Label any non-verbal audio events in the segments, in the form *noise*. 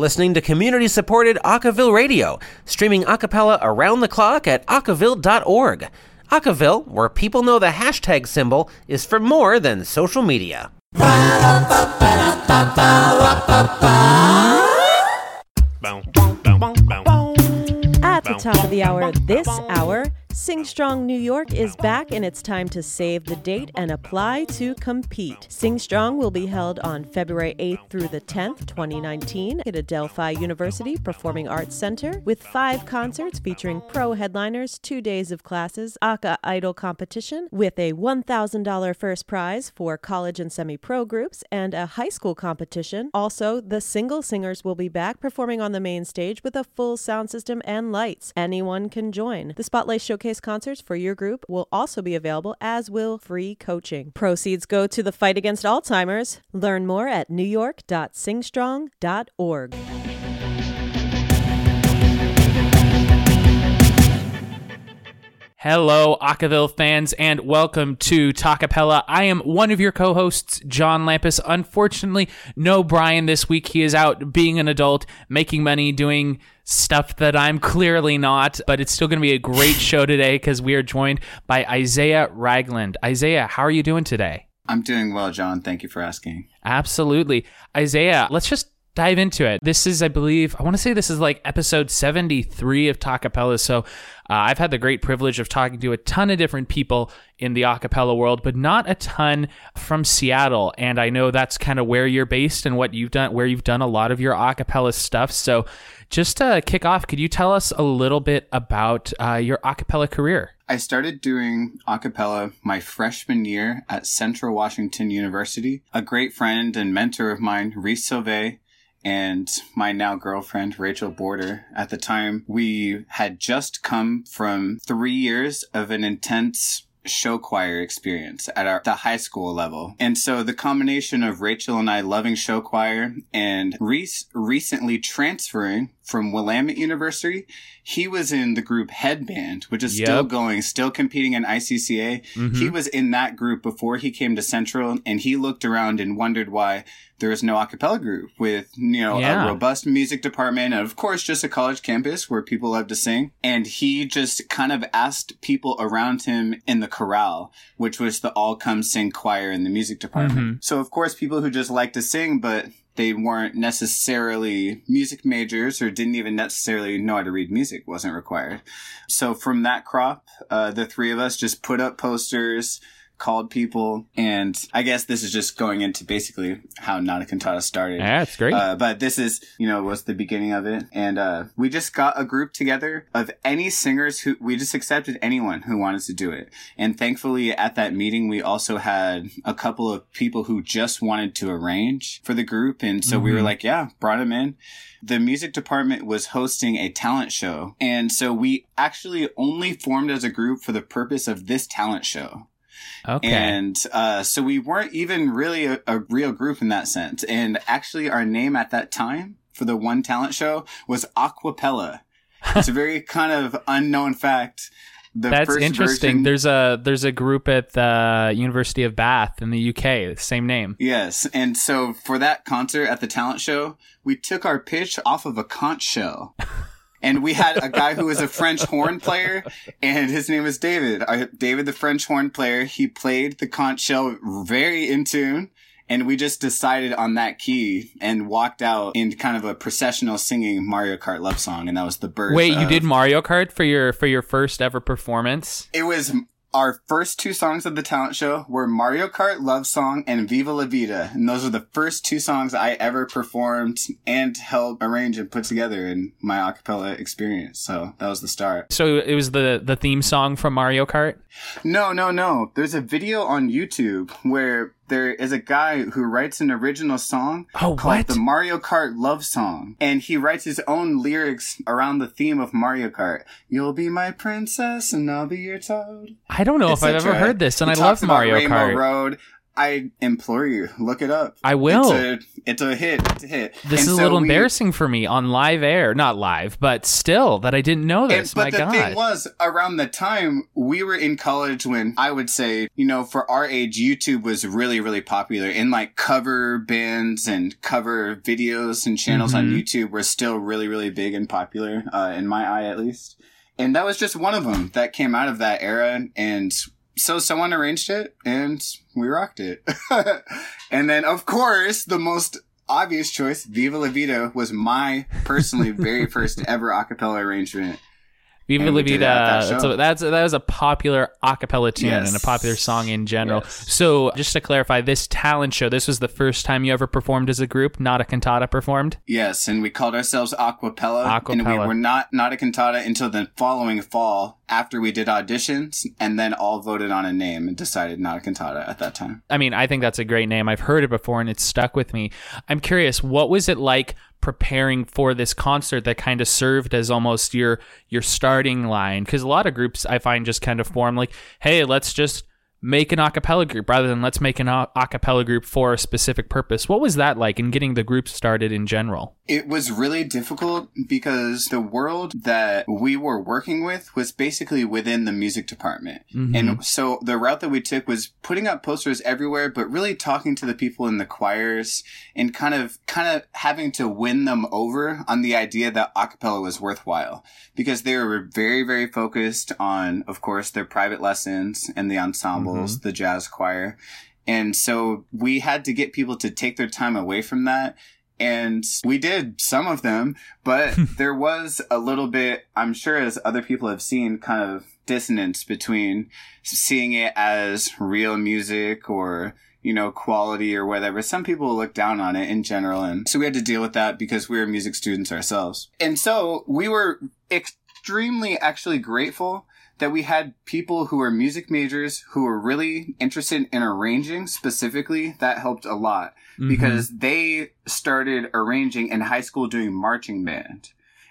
listening to community supported Acaville Radio, streaming acapella around the clock at acaville.org. Acaville, where people know the hashtag symbol is for more than social media. At the top of the hour, this hour, Sing Strong New York is back and it's time to save the date and apply to compete. Sing Strong will be held on February 8th through the 10th, 2019, at Adelphi University Performing Arts Center with five concerts featuring pro headliners, two days of classes, Aca Idol competition with a $1,000 first prize for college and semi pro groups, and a high school competition. Also, the single singers will be back performing on the main stage with a full sound system and lights. Anyone can join. The Spotlight Showcase concerts for your group will also be available, as will free coaching. Proceeds go to the fight against Alzheimer's. Learn more at newyork.singstrong.org. Hello, Acaville fans, and welcome to Talkapella. I am one of your co-hosts, John Lampus. Unfortunately, no Brian this week. He is out being an adult, making money, doing stuff that I'm clearly not. But it's still going to be a great *laughs* show today because we are joined by Isaiah Ragland. Isaiah, how are you doing today? I'm doing well, John. Thank you for asking. Absolutely, Isaiah. Let's just dive into it. This is, I believe, I want to say this is like episode 73 of Talkapella. So uh, I've had the great privilege of talking to a ton of different people in the acapella world, but not a ton from Seattle. And I know that's kind of where you're based and what you've done, where you've done a lot of your acapella stuff. So just to kick off, could you tell us a little bit about uh, your acapella career? I started doing acapella my freshman year at Central Washington University. A great friend and mentor of mine, Reese Sauvé, and my now girlfriend, Rachel Border. At the time, we had just come from three years of an intense show choir experience at our the high school level. And so the combination of Rachel and I loving show choir and Reese recently transferring from Willamette University, he was in the group Headband, which is still going, still competing in ICCA. Mm-hmm. He was in that group before he came to Central and he looked around and wondered why there was no a cappella group with, you know, Yeah. a robust music department and of course just a college campus where people love to sing. And he just kind of asked people around him in the chorale, which was the all come sing choir in the music department. Mm-hmm. So of course people who just like to sing, but they weren't necessarily music majors or didn't even necessarily know how to read music wasn't required. So from that crop, uh, the three of us just put up posters, called people, and I guess this is just going into basically how Nada Cantata started. Yeah, it's great. Uh, but this is, you know, was the beginning of it. And, uh, we just got a group together of any singers who, we just accepted anyone who wanted to do it. And thankfully at that meeting, we also had a couple of people who just wanted to arrange for the group. And so we were Mhm. like, yeah, brought them in. The music department was hosting a talent show. And so we actually only formed as a group for the purpose of this talent show. Okay. And uh, so we weren't even really a, a real group in that sense. And actually, our name at that time for the one talent show was Aquapella. *laughs* it's a very kind of unknown fact. The That's interesting. version- There's a there's a group at the University of Bath in the UK, same name. Yes, and so for that concert at the talent show, we took our pitch off of a conch shell. *laughs* And we had a guy who was a French horn player, and his name was David. Uh, David, the French horn player, he played the conch shell very in tune. And we just decided on that key and walked out in kind of a processional singing Mario Kart love song. And that was the birth. Wait, you did Mario Kart for your for your first ever performance? It was our first two songs of the talent show were Mario Kart Love Song and Viva La Vida. And those are the first two songs I ever performed and helped arrange and put together in my a cappella experience. So that was the start. So it was the the theme song from Mario Kart. No, no, no. There's a video on YouTube where there is a guy who writes an original song Oh, called what? the Mario Kart Love Song. And he writes his own lyrics around the theme of Mario Kart. You'll be my princess and I'll be your toad. I don't know if I've ever heard this, and He I love Mario Rainbow Kart. Road. I implore you, look it up. I will. It's a, it's a hit. It's a hit. This And is a little we- embarrassing for me on live air, not live, but still that I didn't know this. but My the God. thing was, around the time we were in college, when I would say, you know, for our age, YouTube was really, really popular, and like cover bands and cover videos and channels on Mhm. YouTube were still really, really big and popular, uh, in my eye at least. And that was just one of them that came out of that era, and so someone arranged it, and we rocked it. *laughs* and then, of course, the most obvious choice, Viva La Vida, was my personally very first ever acapella arrangement. Viva La we did it at that Vida. Uh, show. So that's that was a popular a cappella tune Yes. and a popular song in general. Yes. So just to clarify, this talent show, this was the first time you ever performed as a group, Nada Cantata performed. Yes, and we called ourselves Aquapella, and we were not Nada Cantata until the following fall after we did auditions, and then all voted on a name and decided Nada Cantata at that time. I mean, I think that's a great name. I've heard it before and it's stuck with me. I'm curious, what was it like preparing for this concert that kind of served as almost your your starting line? Because a lot of groups I find just kind of form like, hey, let's just make an a cappella group rather than let's make an a a cappella group for a specific purpose. What was that like in getting the group started in general? It was really difficult because the world that we were working with was basically within the music department. Mm-hmm. And so the route that we took was putting up posters everywhere, but really talking to the people in the choirs and kind of, kind of having to win them over on the idea that acapella was worthwhile because they were very, very focused on, of course, their private lessons and the ensembles, mm-hmm. the jazz choir. And so we had to get people to take their time away from that. And we did some of them, but *laughs* there was a little bit, I'm sure as other people have seen, kind of dissonance between seeing it as real music or, you know, quality or whatever. Some people look down on it in general. And so we had to deal with that because we were music students ourselves. And so we were extremely actually grateful that we had people who were music majors who were really interested in arranging specifically. That helped a lot mm-hmm. because they started arranging in high school doing marching band.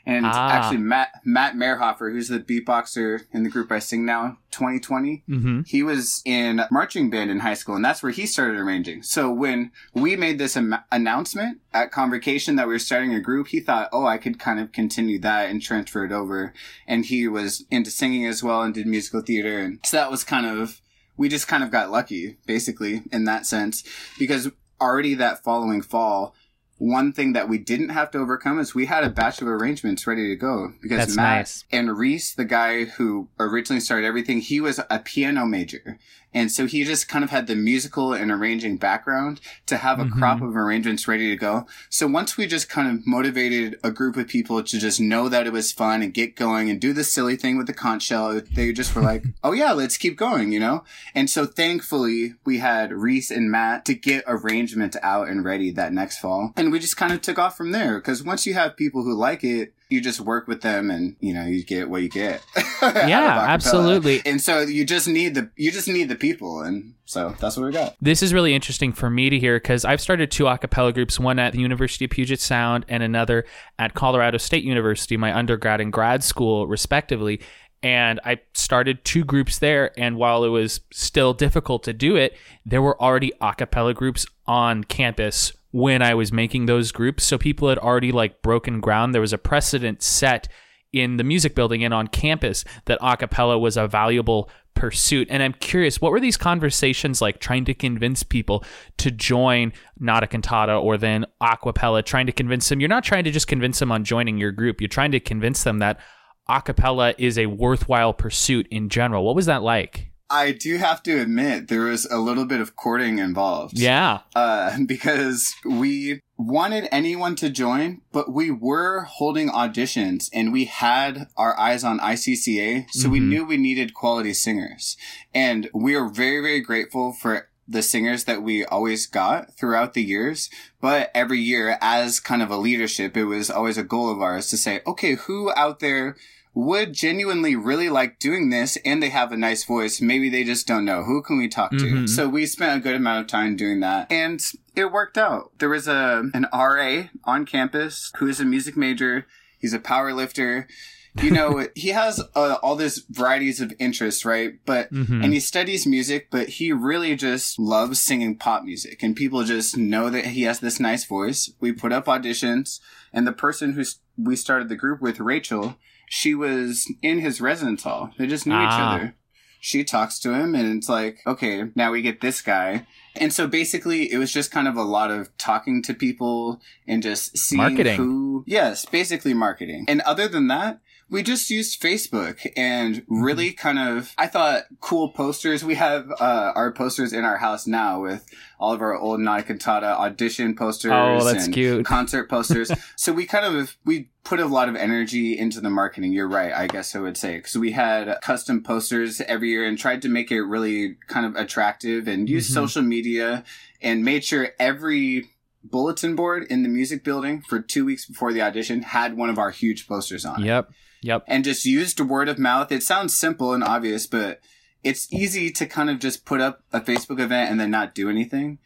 And Ah. actually, Matt Matt Merhofer, who's the beatboxer in the group I sing now, 2020, Mm-hmm. he was in marching band in high school, and that's where he started arranging. So when we made this am- announcement at Convocation that we were starting a group, he thought, oh, I could kind of continue that and transfer it over. And he was into singing as well and did musical theater. And so that was kind of, we just kind of got lucky, basically, in that sense, because already that following fall, one thing that we didn't have to overcome is we had a batch of arrangements ready to go because That's Matt nice. and Reese, the guy who originally started everything, he was a piano major. And so he just kind of had the musical and arranging background to have a Mhm. crop of arrangements ready to go. So once we just kind of motivated a group of people to just know that it was fun and get going and do the silly thing with the conch shell, they just were like, *laughs* oh yeah, let's keep going, you know? And so thankfully we had Reese and Matt to get arrangements out and ready that next fall. And we just kind of took off from there. Cause once you have people who like it, you just work with them and, you know, you get what you get. *laughs* Yeah, absolutely. *laughs* And so you just need the, you just need the people. And so that's what we got. This is really interesting for me to hear because I've started two a cappella groups, one at the University of Puget Sound and another at Colorado State University, my undergrad and grad school, respectively. And I started two groups there. And while it was still difficult to do it, there were already a cappella groups on campus when I was making those groups. So people had already like broken ground. There was a precedent set in the music building and on campus that a cappella was a valuable pursuit. And I'm curious, what were these conversations like trying to convince people to join Nada Cantata or then aquapella, trying to convince them? You're not trying to just convince them on joining your group, you're trying to convince them that a cappella is a worthwhile pursuit in general. What was that like? I do have to admit there was a little bit of courting involved. Yeah. Uh, because we wanted anyone to join, but we were holding auditions and we had our eyes on ICCA. So we Mhm. knew we needed quality singers and we are very, very grateful for the singers that we always got throughout the years. But every year as kind of a leadership, it was always a goal of ours to say, okay, who out there would genuinely really like doing this and they have a nice voice. Maybe they just don't know. Who can we talk to? Mhm. So we spent a good amount of time doing that and it worked out. There was a, an RA on campus who is a music major. He's a power lifter you know, *laughs* he has uh, all these varieties of interests, right? But, Mhm. and he studies music, but he really just loves singing pop music. And people just know that he has this nice voice. We put up auditions, and the person who we started the group with, Rachel, she was in his residence hall. They just knew each Ah. other. She talks to him, and it's like, okay, now we get this guy. And so basically, it was just kind of a lot of talking to people and just seeing Marketing. who. Yes, basically marketing. And other than that, we just used Facebook and really kind of, I thought cool posters. We have, uh, our posters in our house now with all of our old Nada Cantata audition posters. Oh, that's and cute. Concert posters. *laughs* so we kind of, we put a lot of energy into the marketing. You're right. I guess I would say. Because we had custom posters every year and tried to make it really kind of attractive and use Mhm. social media and made sure every bulletin board in the music building for two weeks before the audition had one of our huge posters on it Yep. Yep. and just used word of mouth. It sounds simple and obvious, but it's easy to kind of just put up a Facebook event and then not do anything.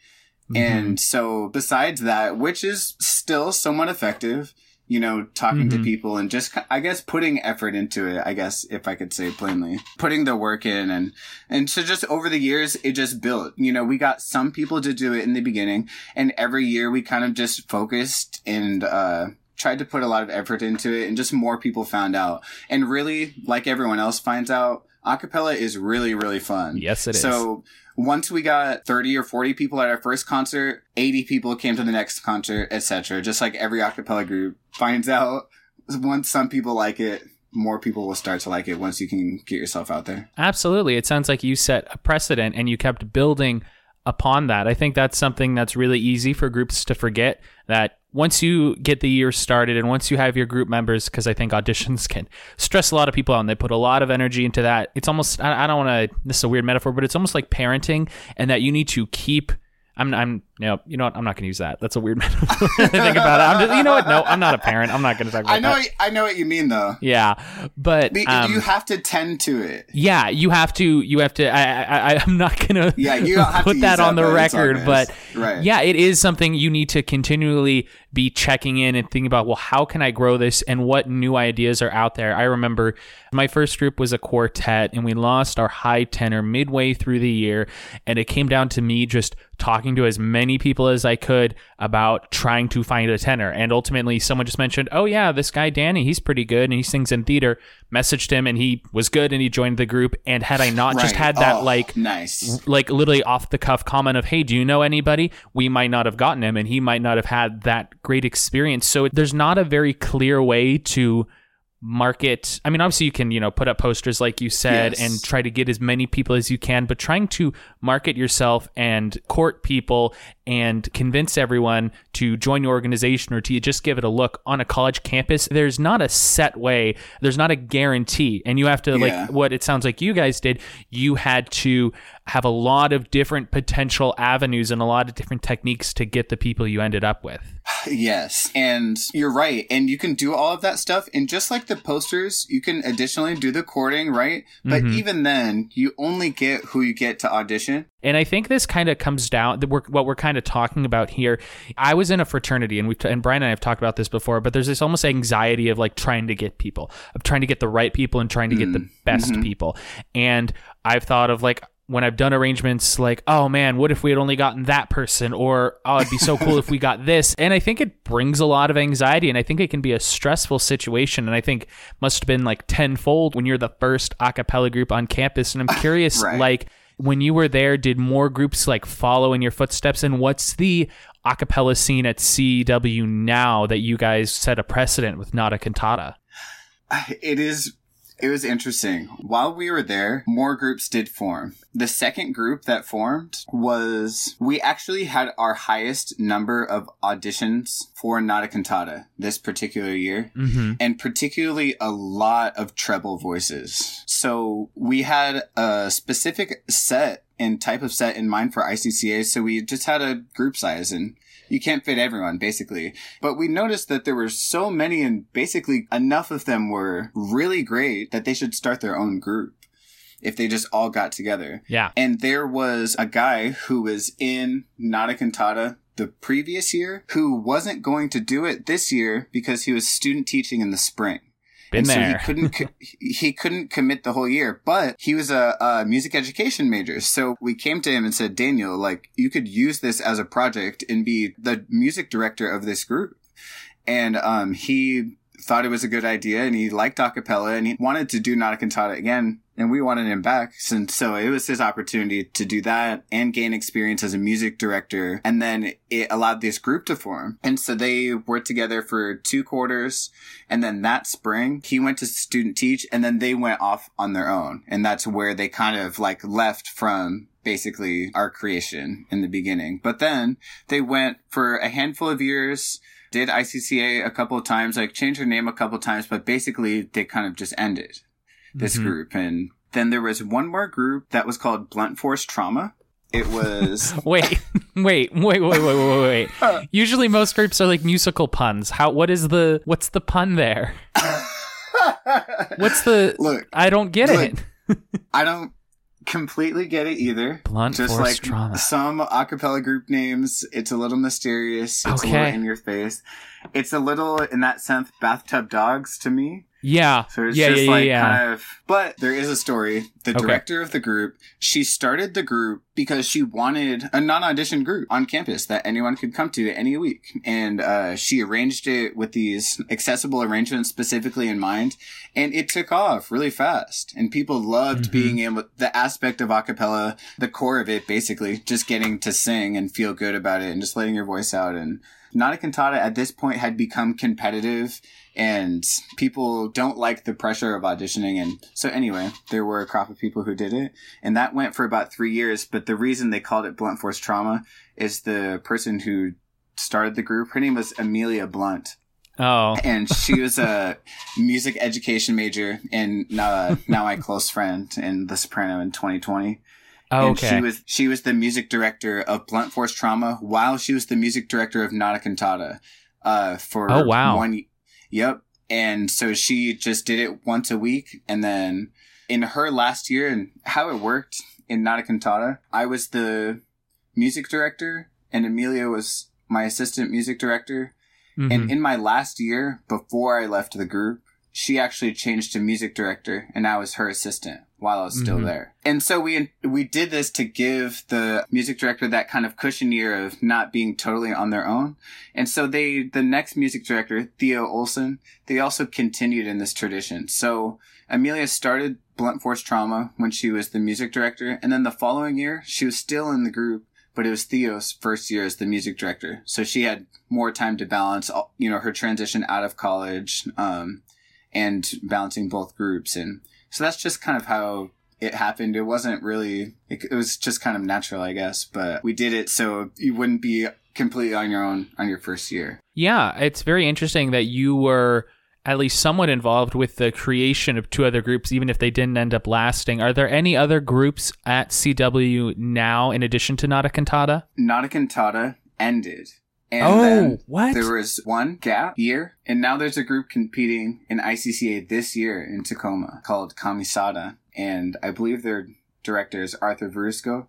Mm-hmm. And so besides that, which is still somewhat effective, you know, talking to Mhm. people and just, I guess, putting effort into it, I guess, if I could say plainly, putting the work in and, and so just over the years, it just built, you know, we got some people to do it in the beginning and every year we kind of just focused and, uh, tried to put a lot of effort into it and just more people found out. And really, like everyone else finds out, acapella is really, really fun. Yes, it is. So once we got 30 or 40 people at our first concert, 80 people came to the next concert, etc. Just like every acapella group finds out once some people like it, more people will start to like it once you can get yourself out there. Absolutely. It sounds like you set a precedent and you kept building upon that. I think that's something that's really easy for groups to forget that once you get the year started and once you have your group members, because I think auditions *laughs* can stress a lot of people out and they put a lot of energy into that. It's almost, I, I don't want to, this is a weird metaphor, but it's almost like parenting and that you need to keep. I'm, I'm, know, you know what? I'm not going to use that. That's a weird *laughs* metaphor. to think about it. I'm just, you know what? No, I'm not a parent. I'm not going to talk about I know, that. I know what you mean though. Yeah, but um, you have to tend to it. yeah, you have to. You have to. I. I. I I'm not gonna. Yeah, you *laughs* put to that on that, the record, but Right. yeah, it is something you need to continually be checking in and thinking about. Well, how can I grow this, and what new ideas are out there? I remember my first group was a quartet, and we lost our high tenor midway through the year, and it came down to me just talking to as many people as I could about trying to find a tenor. And ultimately, someone just mentioned, "Oh yeah, this guy Danny, he's pretty good, and he sings in theater." Messaged him, and he was good, and he joined the group. And had I not just had that Oh, like nice. like literally off the cuff comment of, "Hey, do you know anybody?" We might not have gotten him, and he might not have had that great experience. So there's not a very clear way to market. I mean, obviously you can you know put up posters like you said Yes. and try to get as many people as you can, but trying to market yourself and court people and convince everyone to join your organization or to just give it a look on a college campus. There's not a set way. There's not a guarantee, and you have to Yeah. like what it sounds like you guys did. You had to have a lot of different potential avenues and a lot of different techniques to get the people you ended up with. *sighs* Yes. And you're right. And you can do all of that stuff. And just like the posters, you can additionally do the courting, right? But Mhm. even then, you only get who you get to audition. And I think this kind of comes down we're, what we're kind of talking about here. I was in a fraternity, and we and Brian and I have talked about this before. But there's this almost anxiety of like trying to get people, of trying to get the right people, and trying to get the best people. And I've thought of like when I've done arrangements, like, oh man, what if we had only gotten that person? Or oh, it'd be so cool if we got *laughs* this. And I think it brings a lot of anxiety, and I think it can be a stressful situation. And I think must have been like tenfold when you're the first a cappella group on campus. And I'm *laughs* curious, Right. like when you were there, did more groups like follow in your footsteps? And what's the a cappella scene at CW now that you guys set a precedent with Nada Cantata? It is. It was interesting. While we were there, more groups did form. The second group that formed was we actually had our highest number of auditions for Nada Cantata this particular year. Mm-hmm. and particularly a lot of treble voices. So we had a specific set and type of set in mind for ICCA. So we just had a group size and you can't fit everyone basically. But we noticed that there were so many and basically enough of them were really great that they should start their own group if they just all got together. Yeah. And there was a guy who was in Nada Cantata the previous year who wasn't going to do it this year because he was student teaching in the spring. Been and there. So he couldn't co- *laughs* he couldn't commit the whole year, but he was a, a music education major. So we came to him and said, Daniel, like you could use this as a project and be the music director of this group. And um, he thought it was a good idea and he liked acapella and he wanted to do Nada Cantata again. And we wanted him back. And so it was his opportunity to do that and gain experience as a music director. And then it allowed this group to form. And so they worked together for two quarters. And then that spring, he went to student teach and then they went off on their own. And that's where they kind of like left from basically our creation in the beginning. But then they went for a handful of years did ICCA a couple of times, like changed their name a couple of times, but basically they kind of just ended this Mhm. group. And then there was one more group that was called Blunt Force Trauma. It was *laughs* Wait, wait, wait, wait, wait, wait, wait. *laughs* Usually most groups are like musical puns. How what is the what's the pun there? *laughs* What's the look. I don't get Look, it. I don't completely get it either. Blunt Just force like trauma. some acapella group names, it's a little mysterious. It's a little in your face. It's a little, in that sense, bathtub dogs to me. Yeah. So it's yeah, just yeah, like yeah, kind of. But there is a story. The Okay. director of the group, she started the group because she wanted a non-audition group on campus that anyone could come to any week, and uh, she arranged it with these accessible arrangements specifically in mind, and it took off really fast, and people loved Mhm. being able the aspect of a cappella, the core of it, basically just getting to sing and feel good about it, and just letting your voice out and. Nada Cantata at this point had become competitive and people don't like the pressure of auditioning. And so anyway, there were a crop of people who did it and that went for about three years. But the reason they called it Blunt Force Trauma is the person who started the group. Her name was Amelia Blunt Oh. and she was a *laughs* music education major and uh, now my close friend in The Soprano in 2020. Oh, And okay. she was she was the music director of Blunt Force Trauma while she was the music director of Nada Cantata. Uh, for Oh, wow. one, yep. And so she just did it once a week, and then in her last year, and how it worked in Nada Cantata, I was the music director, and Amelia was my assistant music director. Mhm. And in my last year, before I left the group, she actually changed to music director and I was her assistant while I was still Mhm. there. And so we, we did this to give the music director that kind of cushion year of not being totally on their own. And so they, the next music director, Theo Olson, they also continued in this tradition. So Amelia started Blunt Force Trauma when she was the music director. And then the following year, she was still in the group, but it was Theo's first year as the music director. So she had more time to balance, you know, her transition out of college, um, and balancing both groups. And so that's just kind of how it happened. It wasn't really, it, it was just kind of natural, I guess, but we did it so you wouldn't be completely on your own on your first year. Yeah, it's very interesting that you were at least somewhat involved with the creation of two other groups, even if they didn't end up lasting. Are there any other groups at CW now in addition to Nada Cantata? Nada Cantata ended. And Oh, then what? There was one gap year, and now there's a group competing in ICCA this year in Tacoma called Kamisada. And I believe their director is Arthur Verusco,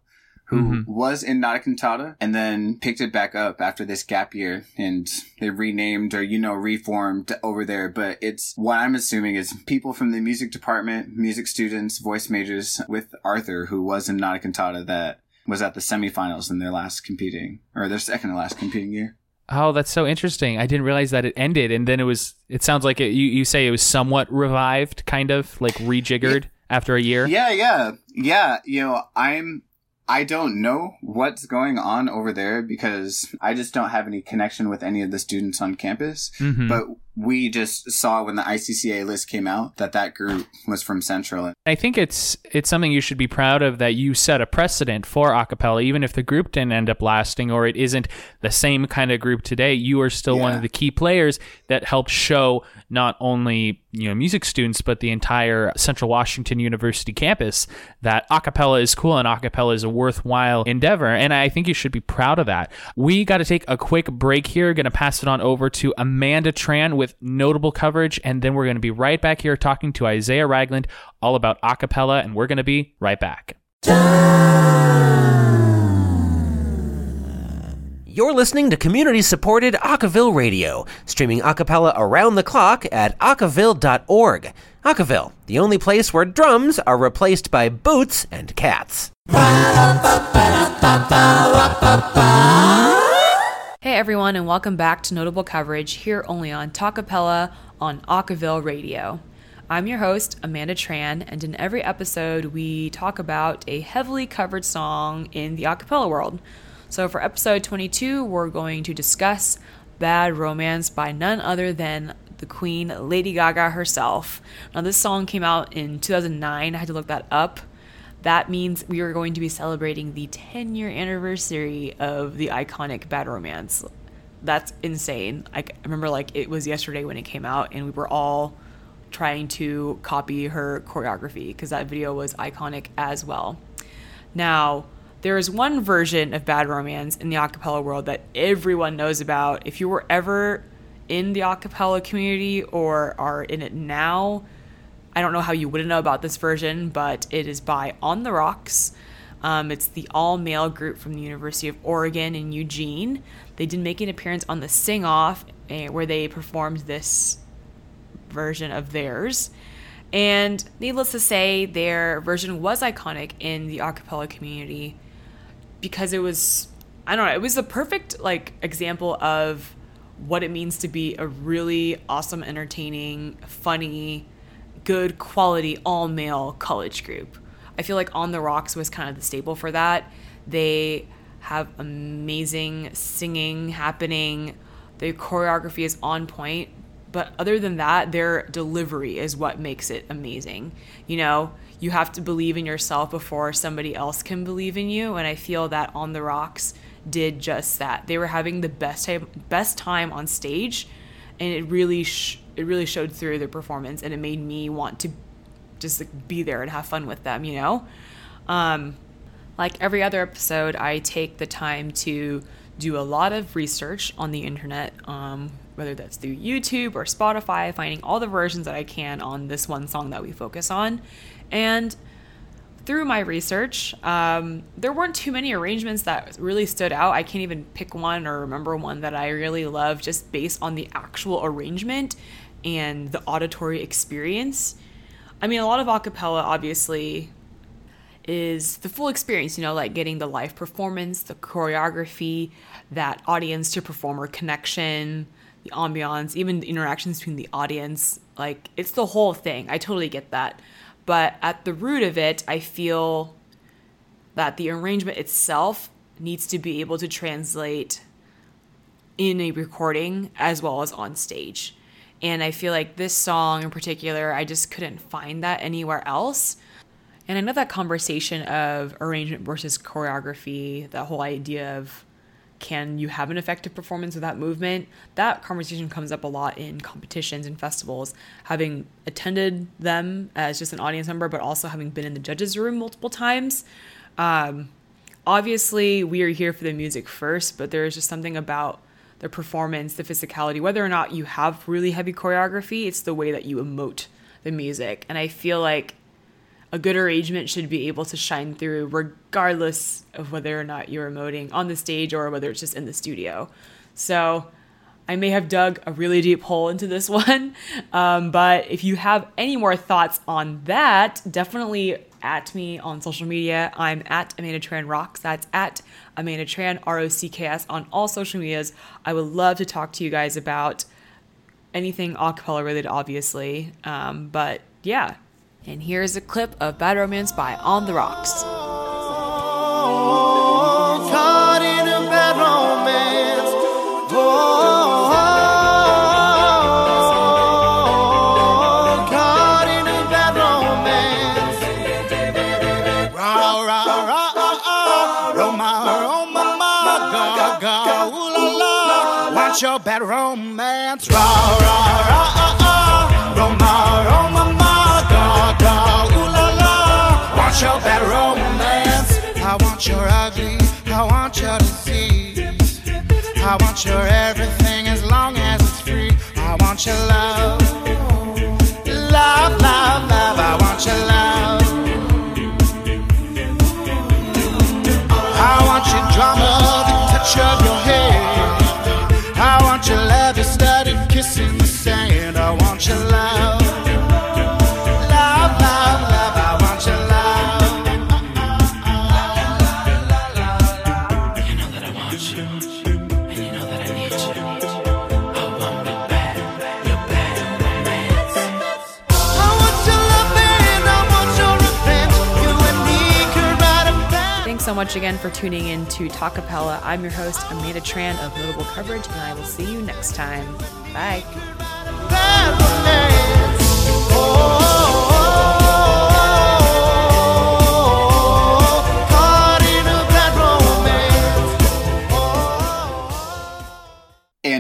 who Mhm. was in Nada Cantata and then picked it back up after this gap year. And they renamed or, you know, reformed over there. But it's what I'm assuming is people from the music department, music students, voice majors with Arthur, who was in Nada Cantata that was at the semifinals in their last competing or their second to last competing year. Oh, that's so interesting. I didn't realize that it ended, and then it was. It sounds like it, you you say it was somewhat revived, kind of like rejiggered after a year. Yeah, yeah, yeah. You know, I'm. I don't know what's going on over there because I just don't have any connection with any of the students on campus. Mhm. But we just saw when the ICCA list came out that that group was from Central. I think it's it's something you should be proud of that you set a precedent for acapella, even if the group didn't end up lasting or it isn't the same kind of group today. You are still one of the key players that helped show not only you know music students but the entire Central Washington University campus that acapella is cool and acapella is a worthwhile endeavor. And I think you should be proud of that. We got to take a quick break here. Going to pass it on over to Amanda Tran with notable coverage, and then we're going to be right back here talking to Isaiah Ragland all about acapella, and we're going to be right back. You're listening to community supported Acaville Radio, streaming acapella around the clock at acaville.org. Acaville, the only place where drums are replaced by boots and cats. Hey everyone, and welcome back to Notable Coverage here only on Talkapella on Acaville Radio. I'm your host, Amanda Tran, and in every episode, we talk about a heavily covered song in the acapella world. So for episode 22, we're going to discuss Bad Romance by none other than the queen, Lady Gaga herself. Now, this song came out in 2009. I had to look that up. That means we are going to be celebrating the 10 year anniversary of the iconic Bad Romance. That's insane. I remember like it was yesterday when it came out, and we were all trying to copy her choreography because that video was iconic as well. Now, there is one version of Bad Romance in the acapella world that everyone knows about. If you were ever in the acapella community or are in it now, I don't know how you wouldn't know about this version, but it is by On the Rocks. Um, it's the all male group from the University of Oregon in Eugene. They did make an appearance on the Sing Off, uh, where they performed this version of theirs. And needless to say, their version was iconic in the acapella community because it was, I don't know, it was the perfect like example of what it means to be a really awesome, entertaining, funny, good quality all male college group. I feel like On the Rocks was kind of the staple for that. They have amazing singing happening. The choreography is on point, but other than that, their delivery is what makes it amazing. You know, you have to believe in yourself before somebody else can believe in you, and I feel that On the Rocks did just that. They were having the best time, best time on stage, and it really sh- it really showed through their performance, and it made me want to just like, be there and have fun with them. You know, um, like every other episode, I take the time to do a lot of research on the internet, um, whether that's through YouTube or Spotify, finding all the versions that I can on this one song that we focus on. And through my research, um, there weren't too many arrangements that really stood out. I can't even pick one or remember one that I really love just based on the actual arrangement and the auditory experience. I mean, a lot of acapella obviously is the full experience, you know, like getting the live performance, the choreography, that audience to performer connection, the ambiance, even the interactions between the audience. Like, it's the whole thing. I totally get that. But at the root of it, I feel that the arrangement itself needs to be able to translate in a recording as well as on stage. And I feel like this song in particular, I just couldn't find that anywhere else. And I know that conversation of arrangement versus choreography, that whole idea of can you have an effective performance without movement? That conversation comes up a lot in competitions and festivals, having attended them as just an audience member, but also having been in the judges' room multiple times. Um, obviously, we are here for the music first, but there is just something about the performance, the physicality, whether or not you have really heavy choreography, it's the way that you emote the music. And I feel like a good arrangement should be able to shine through regardless of whether or not you're emoting on the stage or whether it's just in the studio. So I may have dug a really deep hole into this *laughs* one, um, but if you have any more thoughts on that, definitely at me on social media. I'm at Amanda Tran Rocks. That's at Amanda Tran, R O C K S, on all social medias. I would love to talk to you guys about anything acapella related, obviously. Um, but yeah, and here's a clip of Bad Romance by On the Rocks. Want your bad romance. Rah, rah, rah, ah, ah. Roma, Roma, ma, ga, ga, ooh la la. Want your bad romance. I want your ugly. I want your disease. I want your everything as long as it's free. I want your love. Love, love, love. I want your love. Much again for tuning in to Talkapella. I'm your host, Amanda Tran of Notable Coverage, and I will see you next time. Bye.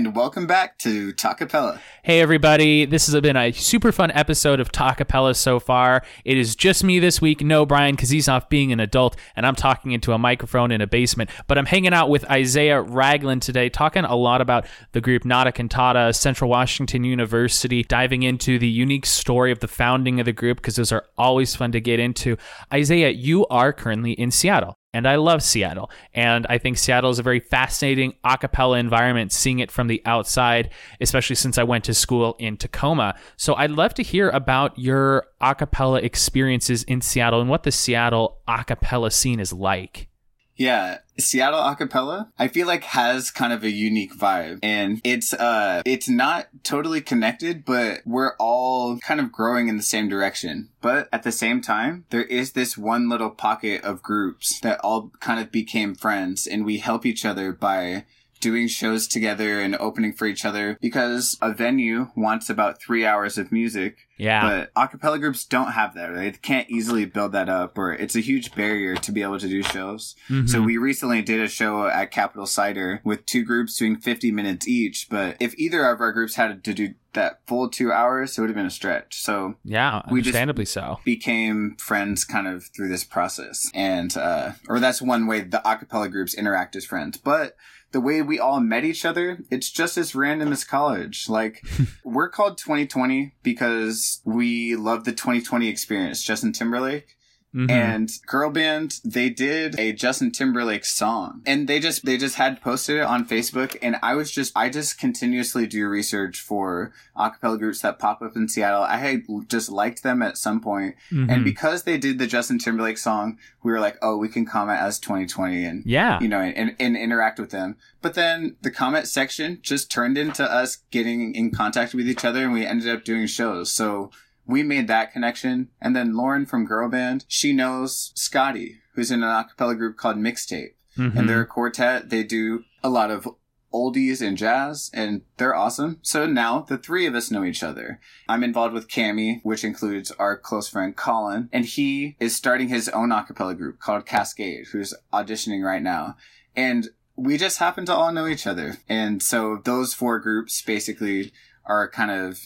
And welcome back to Talkapella. Hey everybody, this has been a super fun episode of Talkapella so far. It is just me this week, no Brian because he's off being an adult and I'm talking into a microphone in a basement. But I'm hanging out with Isaiah Ragland today, talking a lot about the group Nada Cantata, Central Washington University, diving into the unique story of the founding of the group because those are always fun to get into. Isaiah, you are currently in Seattle and I love Seattle. And I think Seattle is a very fascinating a cappella environment, seeing it from the outside, especially since I went to school in Tacoma. So I'd love to hear about your a cappella experiences in Seattle and what the Seattle a cappella scene is like. Yeah, Seattle acapella, I feel like has kind of a unique vibe and it's, uh, it's not totally connected, but we're all kind of growing in the same direction. But at the same time, there is this one little pocket of groups that all kind of became friends and we help each other by doing shows together and opening for each other because a venue wants about three hours of music. Yeah. But acapella groups don't have that. They can't easily build that up or it's a huge barrier to be able to do shows. So we recently did a show at Capitol Cider with two groups doing 50 minutes each. But if either of our groups had to do that full two hours, it would have been a stretch. So Yeah, We just- understandably so. became friends kind of through this process. And, uh, or that's one way the acapella groups interact as friends. But the way we all met each other, it's just as random as college. Like, *laughs* we're called 2020 because we love the 2020 experience, Justin Timberlake. Mhm. And girl band, they did a Justin Timberlake song and they just, they just had posted it on Facebook. And I was just, I just continuously do research for acapella groups that pop up in Seattle. I had just liked them at some point. Mhm. And because they did the Justin Timberlake song, we were like, oh, we can comment as 2020 and, yeah. you know, and, and interact with them. But then the comment section just turned into us getting in contact with each other and we ended up doing shows. So we made that connection. And then Lauren from Girl Band, she knows Scotty, who's in an a cappella group called Mixtape. Mhm. And they're a quartet. They do a lot of oldies and jazz and they're awesome. So now the three of us know each other. I'm involved with Cami, which includes our close friend Colin, and he is starting his own a cappella group called Cascade, who's auditioning right now. And we just happen to all know each other. And so those four groups basically are kind of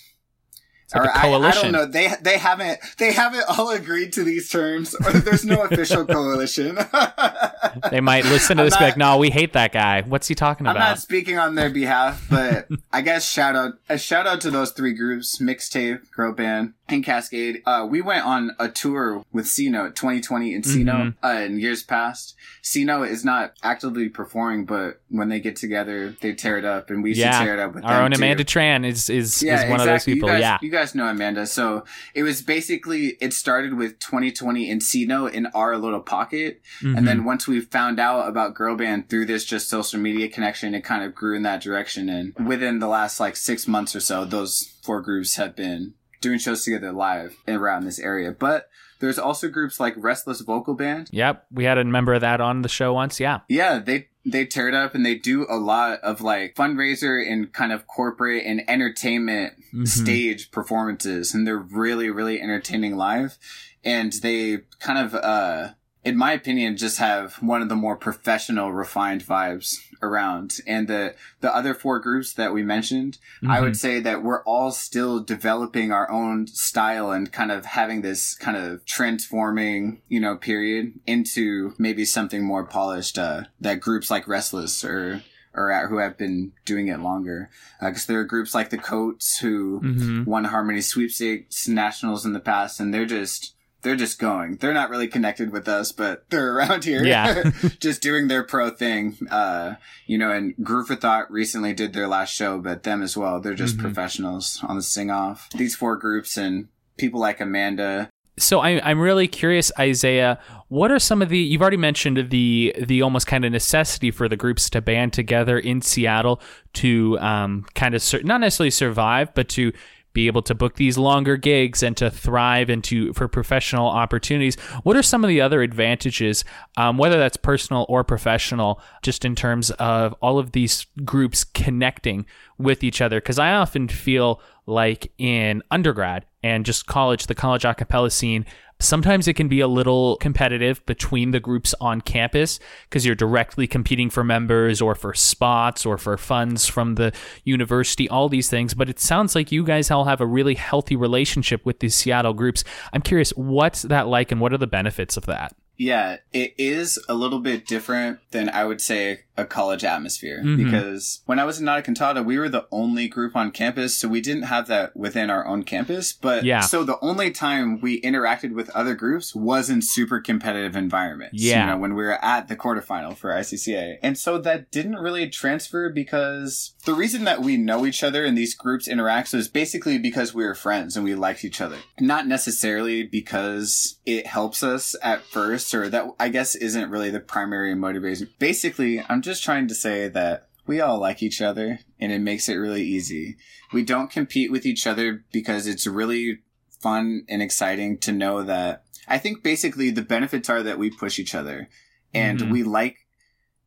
like a or I- I, don't know. They they haven't they haven't all agreed to these terms. Or there's no official *laughs* coalition. they might listen to I'm this and be not- like, no, we hate that guy. What's he talking about? I'm not speaking on their behalf, but I guess shout out a shout out to those three groups: Mixtape, Girl Band, and Cascade. Uh, we went on a tour with C Note 2020 in C Note Mm-hmm. uh, in years past. C Note is not actively performing, but when they get together, they tear it up, and we should tear it up with Our own too. Amanda Tran is is, is one of those people. Guys, yeah. Guys know Amanda. So it was basically it started with 2020 in C Note in our little pocket, Mhm. and then once we found out about Girl Band through this just social media connection, it kind of grew in that direction. And within the last like six months or so, those four groups have been doing shows together live around this area. But there's also groups like Restless Vocal Band. Yep, we had a member of that on the show once. Yeah. Yeah, they they tear it up and they do a lot of like fundraiser and kind of corporate and entertainment Mhm. stage performances and they're really really entertaining live and they kind of uh in my opinion just have one of the more professional refined vibes around. And the the other four groups that we mentioned i would say that we're all still developing our own style and kind of having this kind of transforming you know period into maybe something more polished uh that groups like restless or or at, who have been doing it longer. Because there are groups like the coats who Mhm. won harmony sweepstakes nationals in the past and they're just they're just going they're not really connected with us but they're around here Yeah. *laughs* just doing their pro thing uh you know and groove for thought recently did their last show but them as well they're just Mhm. professionals on the sing off these four groups and people like amanda So I, I'm really curious, Isaiah. What are some of the you've already mentioned the the almost kind of necessity for the groups to band together in Seattle to um, kind of sur- not necessarily survive, but to be able to book these longer gigs and to thrive into for professional opportunities. What are some of the other advantages, um, whether that's personal or professional, just in terms of all of these groups connecting with each other? Because I often feel like in undergrad and just college, the college a cappella scene, Sometimes it can be a little competitive between the groups on campus because you're directly competing for members or for spots or for funds from the university, all these things. But it sounds like you guys all have a really healthy relationship with these Seattle groups. I'm curious, what's that like and what are the benefits of that? Yeah, it is a little bit different than I would say a college atmosphere mm-hmm. because when I was in Nada Cantata, we were the only group on campus, so we didn't have that within our own campus. But yeah, so the only time we interacted with other groups was in super competitive environments. Yeah, you know, when we were at the quarterfinal for ICCA, and so that didn't really transfer because the reason that we know each other and these groups interact is basically because we were friends and we liked each other, not necessarily because it helps us at first or that I guess isn't really the primary motivation. Basically, I'm just trying to say that we all like each other and it makes it really easy. We don't compete with each other because it's really fun and exciting to know that I think basically the benefits are that we push each other and mm-hmm. we like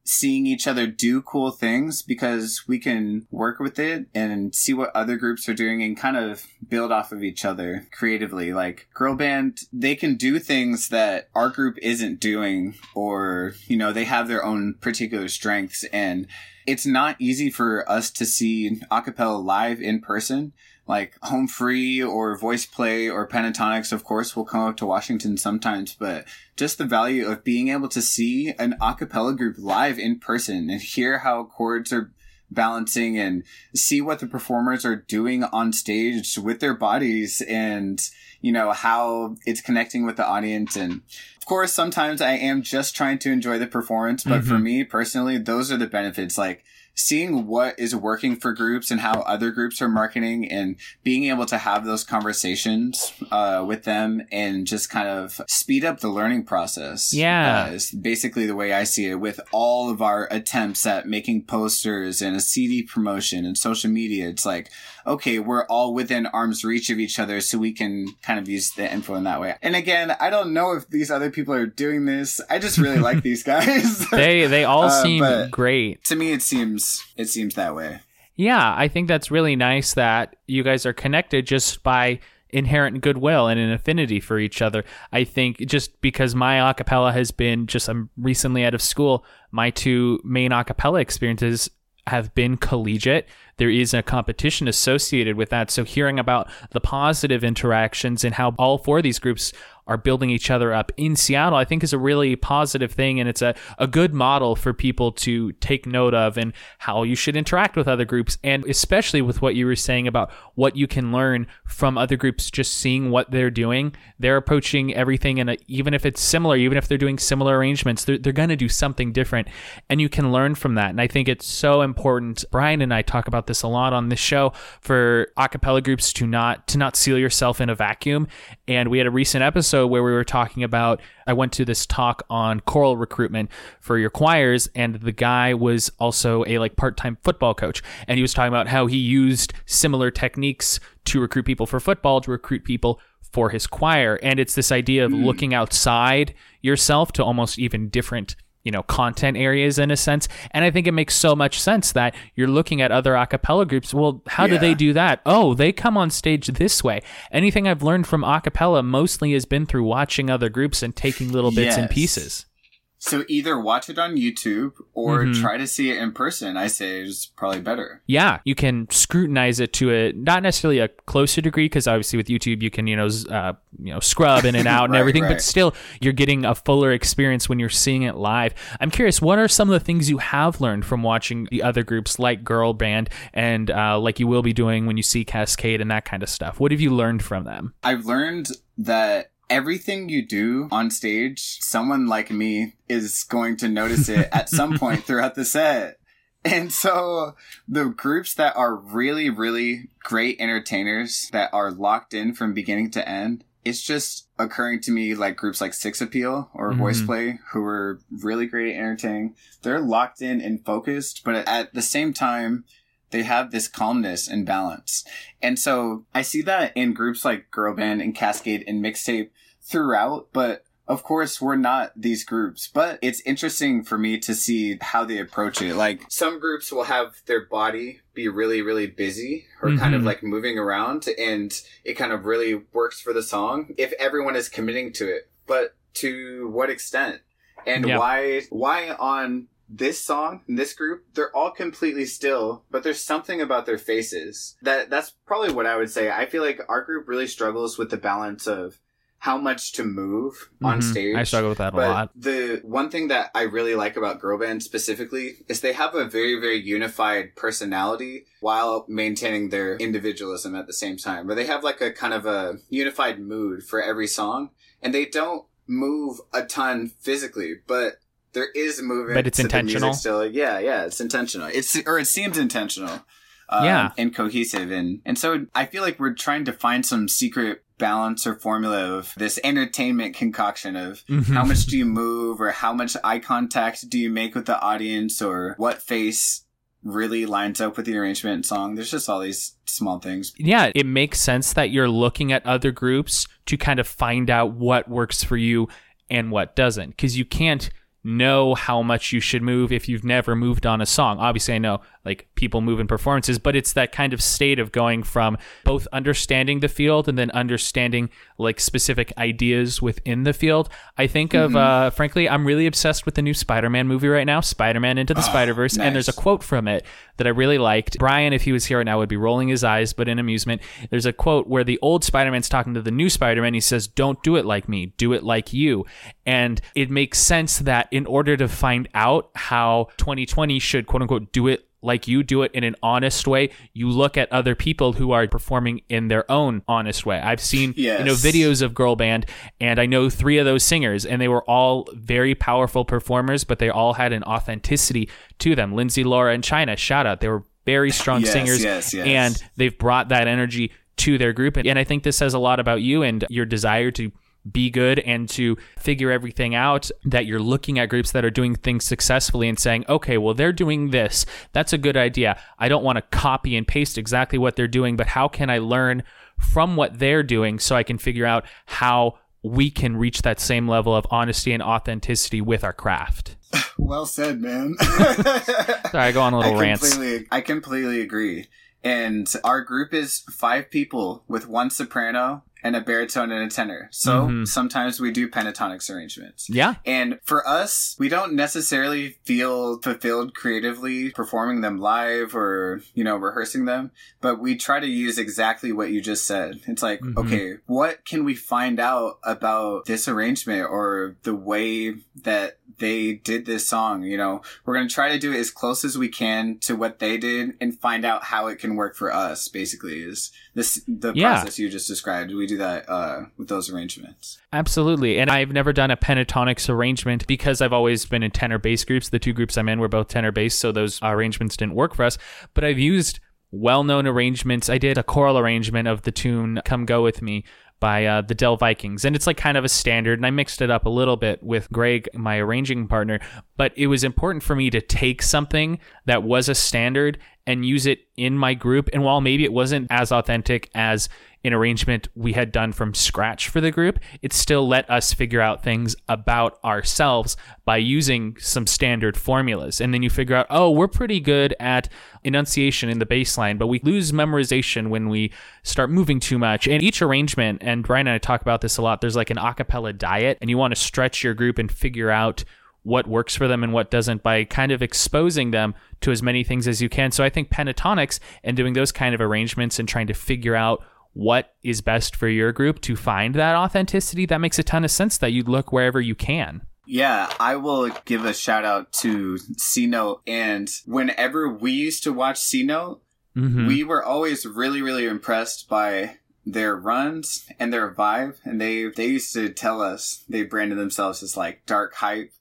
seeing each other do cool things because we can work with it and see what other groups are doing and kind of build off of each other creatively. Like girl band, they can do things that our group isn't doing or, you know, they have their own particular strengths and it's not easy for us to see acapella live in person like home free or voice play or Pentatonix of course, will come up to Washington sometimes, but just the value of being able to see an a cappella group live in person and hear how chords are balancing and see what the performers are doing on stage with their bodies and, you know, how it's connecting with the audience. And of course, sometimes I am just trying to enjoy the performance, but mm-hmm. for me personally, those are the benefits. Like, seeing what is working for groups and how other groups are marketing and being able to have those conversations uh, with them and just kind of speed up the learning process. Yeah. Uh, is basically the way I see it with all of our attempts at making posters and a CD promotion and social media. It's like, okay, we're all within arm's reach of each other so we can kind of use the info in that way. And again, I don't know if these other people are doing this. I just really like *laughs* these guys. *laughs* they they all uh, seem great. To me it seems it seems that way. Yeah, I think that's really nice that you guys are connected just by inherent goodwill and an affinity for each other. I think just because my acapella has been just I'm recently out of school, my two main acapella experiences have been collegiate. There is a competition associated with that. So hearing about the positive interactions and how all four of these groups are building each other up in Seattle, I think is a really positive thing. And it's a, a good model for people to take note of and how you should interact with other groups. And especially with what you were saying about what you can learn from other groups, just seeing what they're doing. They're approaching everything. And even if it's similar, even if they're doing similar arrangements, they're, they're going to do something different. And you can learn from that. And I think it's so important. Brian and I talk about this a lot on this show for acapella groups to not, to not seal yourself in a vacuum. And we had a recent episode episode where we were talking about I went to this talk on choral recruitment for your choirs and the guy was also a like part-time football coach and he was talking about how he used similar techniques to recruit people for football to recruit people for his choir and it's this idea of mm. looking outside yourself to almost even different you know content areas in a sense. And i think it makes so much sense that you're looking at other a cappella groups. Well how yeah. do they do that? Oh they come on stage this way. Anything i've learned from a cappella mostly has been through watching other groups and taking little bits yes. and pieces so either watch it on YouTube or mm-hmm. try to see it in person. I say is probably better. Yeah, you can scrutinize it to a not necessarily a closer degree because obviously with YouTube you can you know uh, you know scrub in and *laughs* out and everything, right. but still you're getting a fuller experience when you're seeing it live. I'm curious, what are some of the things you have learned from watching the other groups like Girl Band and uh, like you will be doing when you see Cascade and that kind of stuff? What have you learned from them? I've learned that everything you do on stage, someone like me is going to notice it at some *laughs* point throughout the set. And so the groups that are really, really great entertainers that are locked in from beginning to end, it's just occurring to me like groups like Six Appeal or mm-hmm. Voice Play who are really great at entertaining. They're locked in and focused, but at the same time, they have this calmness and balance. And so I see that in groups like Girl Band and Cascade and Mixtape throughout, but of course, we're not these groups, but it's interesting for me to see how they approach it. Like some groups will have their body be really, really busy or mm-hmm. kind of mm-hmm. like moving around and it kind of really works for the song if everyone is committing to it. But to what extent? And yep. why, why on this song this group, they're all completely still, but there's something about their faces that that's probably what I would say. I feel like our group really struggles with the balance of how much to move on mm-hmm. stage. I struggle with that but a lot. The one thing that I really like about girl band specifically is they have a very, very unified personality while maintaining their individualism at the same time. But they have like a kind of a unified mood for every song and they don't move a ton physically, but there is movement. But it's intentional. Still, yeah, yeah, it's intentional. It's or it seems intentional. Um, yeah, and cohesive, and and so I feel like we're trying to find some secret balance or formula of this entertainment concoction of mm-hmm. how much do you *laughs* move or how much eye contact do you make with the audience or what face really lines up with the arrangement and song. There's just all these small things. Yeah, it makes sense that you're looking at other groups to kind of find out what works for you and what doesn't because you can't know how much you should move if you've never moved on a song. Obviously, I know like people move in performances, but it's that kind of state of going from both understanding the field and then understanding like specific ideas within the field. I think mm-hmm. of, uh, frankly, I'm really obsessed with the new Spider Man movie right now, Spider Man Into the oh, Spider Verse. Nice. And there's a quote from it that I really liked. Brian, if he was here right now, would be rolling his eyes, but in amusement. There's a quote where the old Spider Man's talking to the new Spider Man. He says, Don't do it like me, do it like you. And it makes sense that in order to find out how 2020 should quote unquote do it like you do it in an honest way, you look at other people who are performing in their own honest way. I've seen yes. you know videos of girl band and I know 3 of those singers and they were all very powerful performers, but they all had an authenticity to them. Lindsay, Laura and China, shout out. They were very strong yes, singers yes, and they've brought that energy to their group. And I think this says a lot about you and your desire to be good and to figure everything out that you're looking at groups that are doing things successfully and saying, okay, well, they're doing this. That's a good idea. I don't want to copy and paste exactly what they're doing, but how can I learn from what they're doing so I can figure out how we can reach that same level of honesty and authenticity with our craft? *sighs* Well said, man. *laughs* Sorry, I go on a little rant. I completely agree. And our group is five people with one soprano and a baritone and a tenor. So mm-hmm. sometimes we do Pentatonix arrangements. Yeah. And for us, we don't necessarily feel fulfilled creatively performing them live or, you know, rehearsing them, but we try to use exactly what you just said. It's like, mm-hmm. okay, what can we find out about this arrangement or the way that they did this song? You know, we're going to try to do it as close as we can to what they did and find out how it can work for us, basically, is this, the yeah. process you just described. We do that uh, with those arrangements. Absolutely. And I've never done a Pentatonix arrangement because I've always been in tenor bass groups. The two groups I'm in were both tenor bass, so those arrangements didn't work for us. But I've used well known arrangements. I did a choral arrangement of the tune Come Go With Me by uh, the Del Vikings. And it's like kind of a standard. And I mixed it up a little bit with Greg, my arranging partner. But it was important for me to take something that was a standard and use it in my group. And while maybe it wasn't as authentic as an arrangement we had done from scratch for the group, it still let us figure out things about ourselves by using some standard formulas. And then you figure out, oh, we're pretty good at enunciation in the baseline, but we lose memorization when we start moving too much. And each arrangement, and Brian and I talk about this a lot, there's like an acapella diet, and you want to stretch your group and figure out what works for them and what doesn't by kind of exposing them to as many things as you can. So I think Pentatonix and doing those kind of arrangements and trying to figure out what is best for your group to find that authenticity, that makes a ton of sense that you look wherever you can. Yeah, I will give a shout out to C Note. And whenever we used to watch C Note, mm-hmm. we were always really, really impressed by their runs and their vibe. And they, they used to tell us they branded themselves as like dark hype.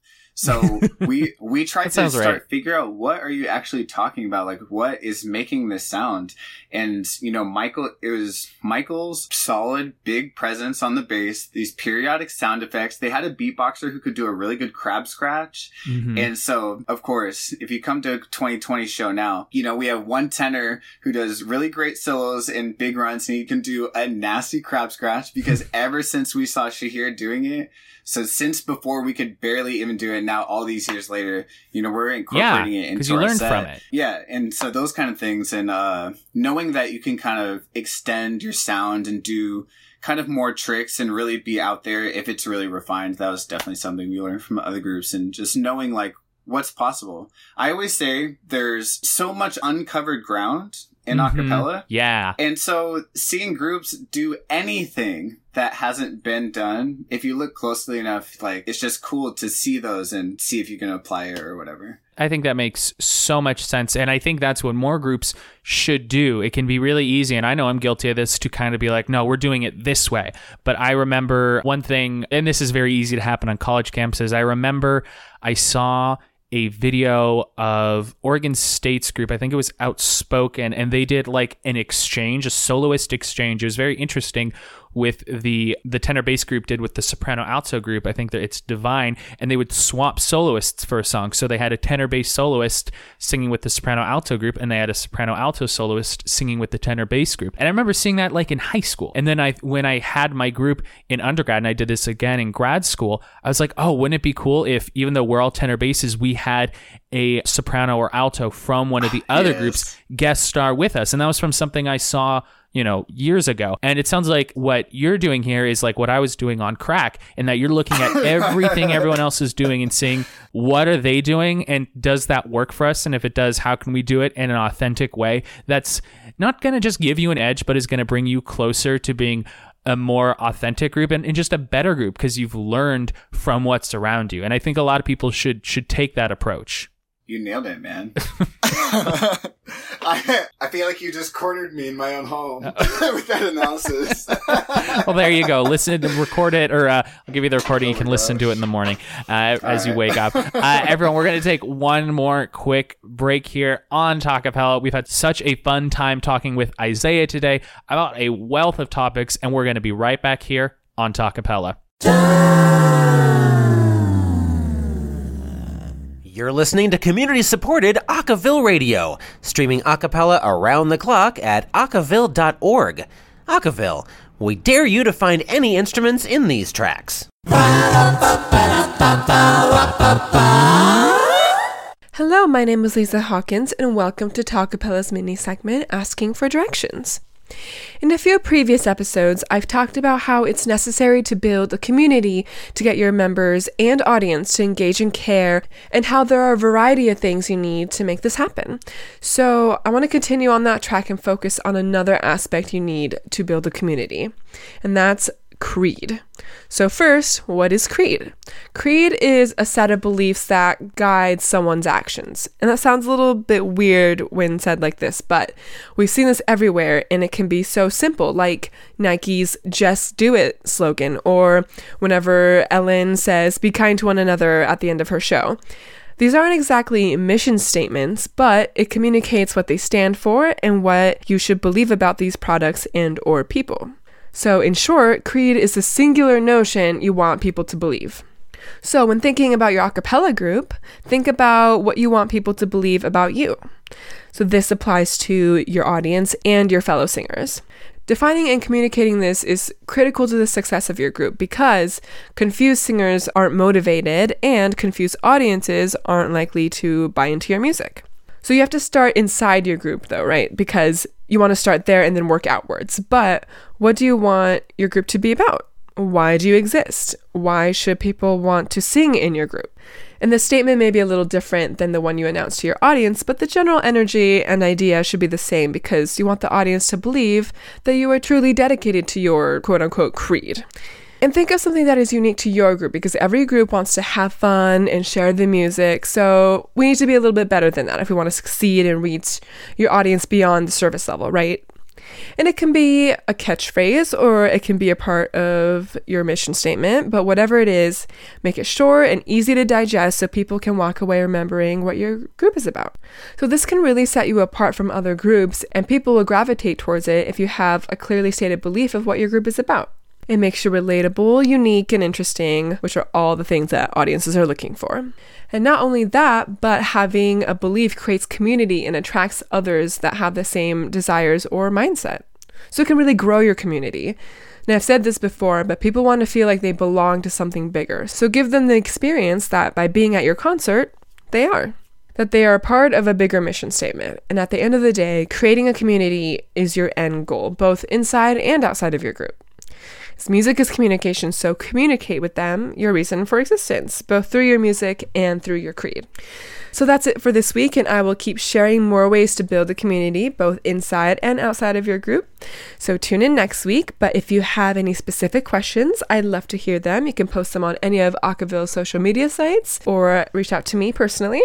So *laughs* we we tried to start right. figure out what are you actually talking about? Like what is making this sound? And you know, Michael it was Michael's solid big presence on the bass, these periodic sound effects. They had a beatboxer who could do a really good crab scratch. Mhm. And so, of course, if you come to a 2020 show now, you know, we have one tenor who does really great solos and big runs and he can do a nasty crab scratch because *laughs* ever since we saw Shahir doing it, so since before we could barely even do it, now all these years later, you know, we're incorporating it into you our learned set. from it. Yeah, and so those kind of things, and uh, knowing that you can kind of extend your sound and do kind of more tricks and really be out there if it's really refined. That was definitely something we learned from other groups, and just knowing like what's possible. I always say there's so much uncovered ground in Mhm. acapella. Yeah. And so seeing groups do anything that hasn't been done, if you look closely enough, like it's just cool to see those and see if you can apply it or whatever. I think that makes so much sense. And I think that's what more groups should do. It can be really easy. And I know I'm guilty of this to kind of be like, no, we're doing it this way. But I remember one thing, and this is very easy to happen on college campuses. I remember I saw a video of Oregon State's group. I think it was Outspoken, and they did like an exchange, a soloist exchange. It was very interesting with the the tenor bass group did with the soprano alto group. I think that it's Divine, and they would swap soloists for a song. So they had a tenor bass soloist singing with the soprano alto group, and they had a soprano alto soloist singing with the tenor bass group. And I remember seeing that like in high school. And then I when I had my group in undergrad, and I did this again in grad school, I was like, oh, wouldn't it be cool if even though we're all tenor basses, we had a soprano or alto from one of the ah, other Yes. groups guest star with us. And that was from something I saw you know, years ago. And it sounds like what you're doing here is like what I was doing on crack, in that you're looking at everything *laughs* everyone else is doing and seeing what are they doing and does that work for us? And if it does, how can we do it in an authentic way that's not going to just give you an edge, but is going to bring you closer to being a more authentic group and, and just a better group because you've learned from what's around you. And I think a lot of people should should take that approach. You nailed it, man. *laughs* I, I feel like you just cornered me in my own home *laughs* with that analysis. *laughs* well, there you go. Listen, record it, or uh, I'll give you the recording. you can listen to it in the morning uh, as you wake up. Uh, everyone, we're going to take one more quick break here on Talkapella. We've had such a fun time talking with Isaiah today about a wealth of topics, and we're going to be right back here on Talkapella. You're listening to community supported Acaville Radio, streaming a cappella around the clock at acaville.org. Acaville, we dare you to find any instruments in these tracks. Hello, my name is Lisa Hawkins, and welcome to Talkapella's mini segment Asking for Directions. In a few previous episodes, I've talked about how it's necessary to build a community to get your members and audience to engage in care, and how there are a variety of things you need to make this happen. So, I want to continue on that track and focus on another aspect you need to build a community, and that's creed. So, first, what is creed? Creed is a set of beliefs that guide someone's actions. And that sounds a little bit weird when said like this, but we've seen this everywhere and it can be so simple, like Nike's Just Do It slogan, or whenever Ellen says, Be kind to one another at the end of her show. These aren't exactly mission statements, but it communicates what they stand for and what you should believe about these products and or people. So, in short, creed is the singular notion you want people to believe. So, when thinking about your a cappella group, think about what you want people to believe about you. So, this applies to your audience and your fellow singers. Defining and communicating this is critical to the success of your group because confused singers aren't motivated and confused audiences aren't likely to buy into your music. So you have to start inside your group though, right? Because you want to start there and then work outwards. But what do you want your group to be about? Why do you exist? Why should people want to sing in your group? And the statement may be a little different than the one you announce to your audience, but the general energy and idea should be the same because you want the audience to believe that you are truly dedicated to your quote unquote creed. And think of something that is unique to your group because every group wants to have fun and share the music. So we need to be a little bit better than that if we want to succeed and reach your audience beyond the service level, right? And it can be a catchphrase or it can be a part of your mission statement, but whatever it is, make it short and easy to digest so people can walk away remembering what your group is about. So, this can really set you apart from other groups, and people will gravitate towards it if you have a clearly stated belief of what your group is about. It makes you relatable, unique, and interesting, which are all the things that audiences are looking for. And not only that, but having a belief creates community and attracts others that have the same desires or mindset. So it can really grow your community. Now, I've said this before, but people want to feel like they belong to something bigger. So give them the experience that by being at your concert, they are. That they are a part of a bigger mission statement. And at the end of the day, creating a community is your end goal, both inside and outside of your group. Music is communication, so communicate with them your reason for existence, both through your music and through your creed. So that's it for this week, and I will keep sharing more ways to build a community, both inside and outside of your group. So tune in next week. But if you have any specific questions, I'd love to hear them. You can post them on any of Acaville's social media sites or reach out to me personally.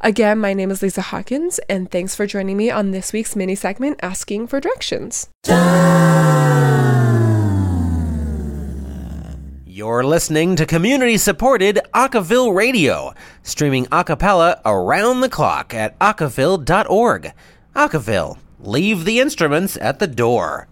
Again, my name is Lisa Hawkins, and thanks for joining me on this week's mini segment Asking for Directions. You're listening to community supported Acaville Radio, streaming a cappella around the clock at acaville.org. Acaville, leave the instruments at the door.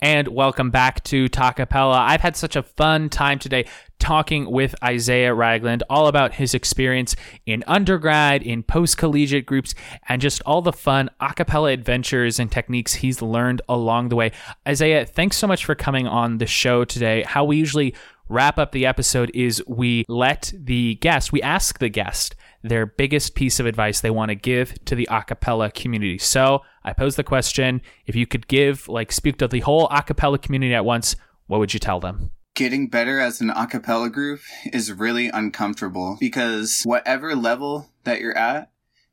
And welcome back to Talkapella. I've had such a fun time today talking with Isaiah Ragland all about his experience in undergrad, in post collegiate groups, and just all the fun a cappella adventures and techniques he's learned along the way. Isaiah, thanks so much for coming on the show today. How we usually wrap up the episode is we let the guest, we ask the guest their biggest piece of advice they want to give to the a cappella community. So I pose the question if you could give, like, speak to the whole a cappella community at once, what would you tell them? Getting better as an a cappella group is really uncomfortable because whatever level that you're at,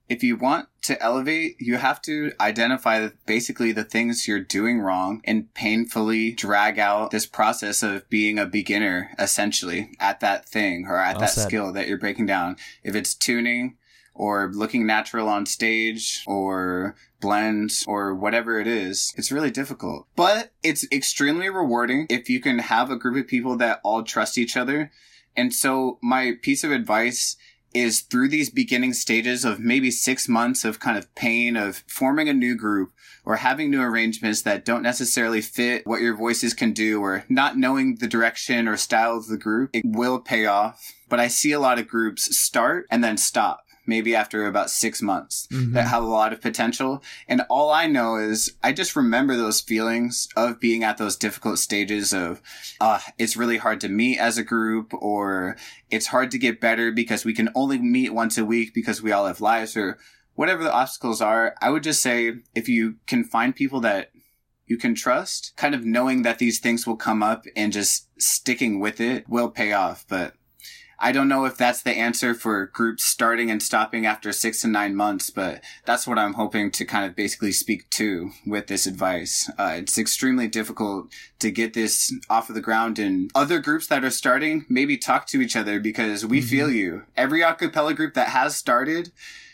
if you want to elevate, you have to identify basically the things you're doing wrong and painfully drag out this process of being a beginner essentially at that thing or at Well that said. skill that you're breaking down. If it's tuning or looking natural on stage or blend or whatever it is, it's really difficult. But it's extremely rewarding if you can have a group of people that all trust each other. And so my piece of advice is through these beginning stages of maybe six months of kind of pain of forming a new group or having new arrangements that don't necessarily fit what your voices can do or not knowing the direction or style of the group, it will pay off. But I see a lot of groups start and then stop. Maybe after about six months that have a lot of potential. And all I know is I just remember those feelings of being at those difficult stages of, uh, it's really hard to meet as a group or it's hard to get better because we can only meet once a week because we all have lives or whatever the obstacles are. I would just say if you can find people that you can trust, kind of knowing that these things will come up and just sticking with it will pay off. But I don't know if that's the answer for groups starting and stopping after six to nine months, but that's what I'm hoping to kind of basically speak to with this advice. Uh, it's extremely difficult to get this off of the ground and other groups that are starting maybe talk to each other because we feel you. Every acapella group that has started,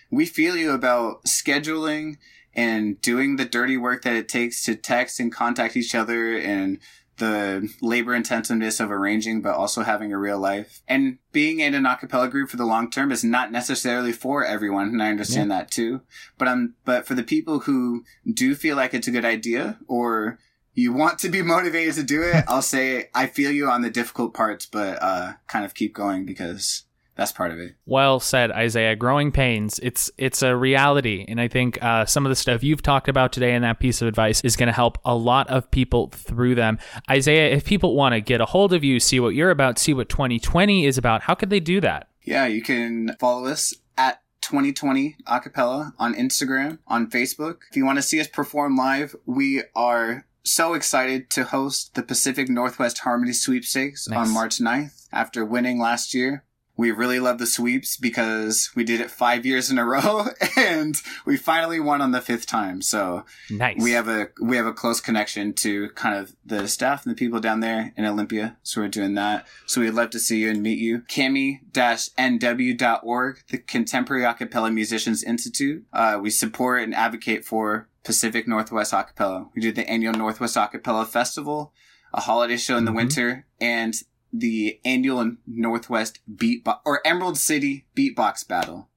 we feel you about scheduling and doing the dirty work that it takes to text and contact each other and the labor intensiveness of arranging, but also having a real life. And being in an a cappella group for the long term is not necessarily for everyone, and I understand that too. But um, but for the people who do feel like it's a good idea or you want to be *laughs* motivated to do it, I'll say I feel you on the difficult parts, but uh, kind of keep going because that's part of it. Well said, Isaiah. Growing pains. It's it's a reality, and I think uh, some of the stuff you've talked about today and that piece of advice is going to help a lot of people through them. Isaiah, if people want to get a hold of you, see what you're about, see what 2020 is about, how could they do that? Yeah, you can follow us at 2020 Acapella on Instagram, on Facebook. If you want to see us perform live, we are so excited to host the Pacific Northwest Harmony Sweepstakes Nice. on March 9th after winning last year. We really love the sweeps because we did it five years in a row *laughs* and we finally won on the fifth time. So Nice. we have a we have a close connection to kind of the staff and the people down there in Olympia. So we're doing that. So we'd love to see you and meet you. Cami-nw.org, the Contemporary Acapella Musicians Institute. Uh, we support and advocate for Pacific Northwest Acapella. We do the annual Northwest Acapella Festival, a holiday show in the Mhm. winter, and the annual Northwest Beatbox or Emerald City Beatbox Battle.